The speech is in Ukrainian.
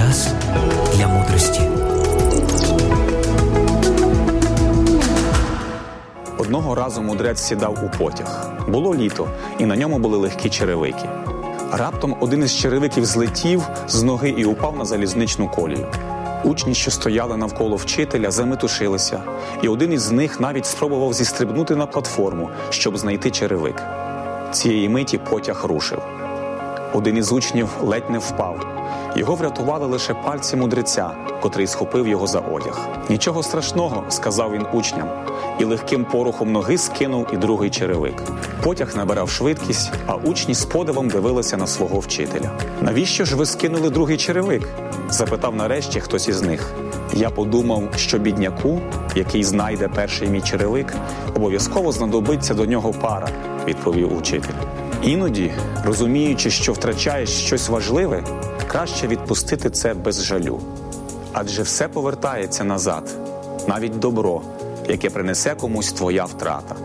час для мудрості. Одного разу мудрець сідав у потяг. Було літо, і на ньому були легкі черевики. Раптом один із черевиків злетів з ноги і упав на залізничну колію. Учні, що стояли навколо вчителя, заметушилися, і один із них навіть спробував зістрибнути на платформу, щоб знайти черевик. Цієї миті потяг рушив. Один із учнів ледь не впав. Його врятували лише пальці мудреця, котрий схопив його за одяг. Нічого страшного, сказав він учням, і легким порухом ноги скинув і другий черевик. Потяг набирав швидкість, а учні з подивом дивилися на свого вчителя. Навіщо ж ви скинули другий черевик? запитав нарешті хтось із них. Я подумав, що бідняку, який знайде перший мій черевик, обов'язково знадобиться до нього пара, відповів учитель. Іноді, розуміючи, що втрачаєш щось важливе, краще відпустити це без жалю. Адже все повертається назад, навіть добро, яке принесе комусь твоя втрата.